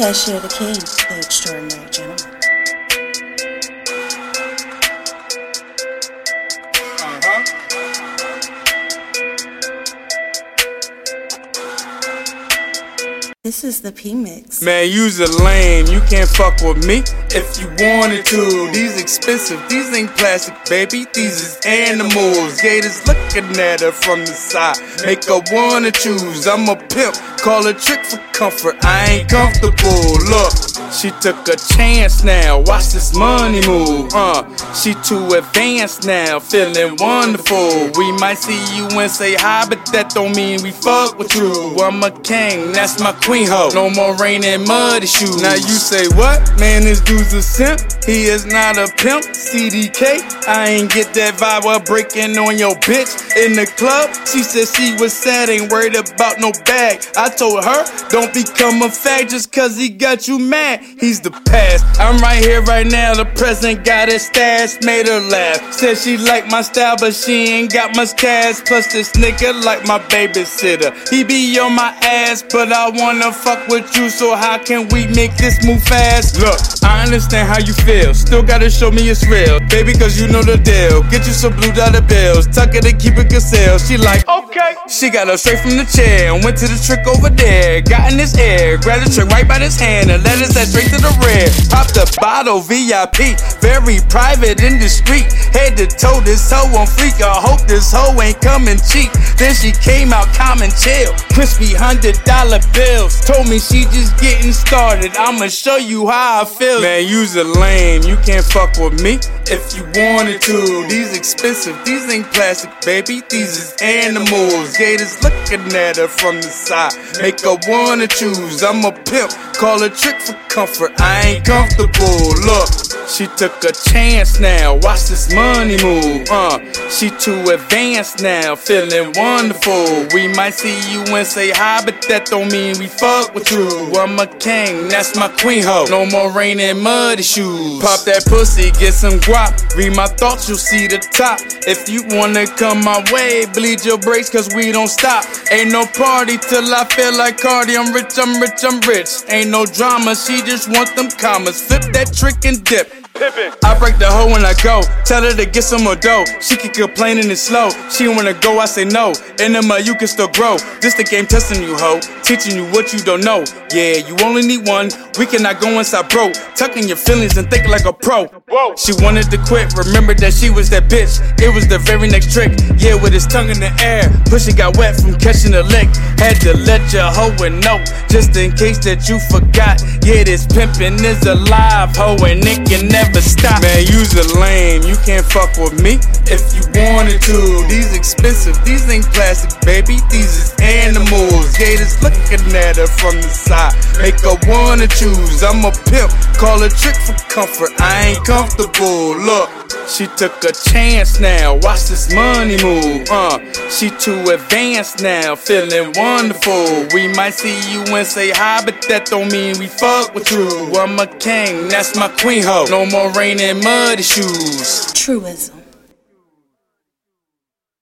Cashier the King, the extraordinary gentleman. This is the P Mix. Man, you's a lame, you can't fuck with me if you wanted to. These expensive, these ain't plastic, baby. These is animals. Gators looking at her from the side. Make her wanna choose. I'm a pimp, call a trick for comfort. I ain't comfortable. Look, she took a chance now. Watch this money move. Uh, she too advanced now, feeling wonderful. We might see you and say hi, but that don't mean we fuck with you. I'm a king, that's my queen hoe. No more rain and muddy shoes. Now you say what? Man, this dude's a simp. He is not a pimp. CDK, I ain't get that vibe while breaking on your bitch in the club. She said she was sad, ain't worried about no bag. I told her, don't become a fag just cause he got you mad. He's the past. I'm right here right now. The present got his stash, made her laugh. Said she like my style, but she ain't got much cash. Plus this nigga like my babysitter. He be on my ass, but I wanna fuck with you. So how can we make this move fast? Look, I understand how you feel. Still gotta show me it's real, baby, cause you know the deal. Get you some blue dollar bills, tuck it and keep it concealed. She like, okay. She got up straight from the chair and went to the trick over there. Got in his ear, grabbed the trick right by his hand and let it set straight to the rear. Popped the bottle, VIP, very private in the street. Head to toe, this hoe on freak. I hope this hoe ain't coming cheap. Then she came out calm and chill, crispy hundred dollar bills. Told me she just getting started. I'ma show you how I feel. Man, you's a lame, you can't fuck with me if you wanted to. These expensive, these ain't plastic, baby. These is animals. Gators looking at her from the side. Make her wanna choose. I'm a pimp, call a trick for comfort. I ain't comfortable. Look, she took a chance now. Watch this money move. Uh, she too advanced now, feeling wonderful. We might see you and say hi, but that don't mean we fuck with you. I'm a king, that's my queen hoe. No more rain and muddy shoes. Pop that pussy, get some guap. Read my thoughts, you'll see the top. If you wanna come my way, bleed your brakes, cause we don't stop. Ain't no party till I feel like Cardi. I'm rich, I'm rich, I'm rich. Ain't no drama, she just want them commas. Flip that trick and dip. I break the hoe when I go. Tell her to get some more dough. She keep complaining it's slow. She wanna go, I say no. Enema, you can still grow. This the game testing you, hoe. Teaching you what you don't know. Yeah, you only need one. We cannot go inside bro. Tucking your feelings and think like a pro. Whoa. She wanted to quit. Remember that she was that bitch. It was the very next trick. Yeah, with his tongue in the air. Pussy got wet from catching a lick. Had to let your hoe know. Just in case that you forgot. Yeah, this pimpin' is alive, hoe, and it can never stop. Man, you's a lame, you can't fuck with me if you wanted to. These expensive, these ain't plastic, baby. These is animals. Gators looking at her from the side. Make her wanna choose. I'm a pimp, call a trick for comfort. I ain't comfortable. Look. She took a chance now, watch this money move. Uh, she too advanced now, feeling wonderful. We might see you and say hi, but that don't mean we fuck with you. I'm a king, that's my queen hoe. No more rain and muddy shoes. Truism.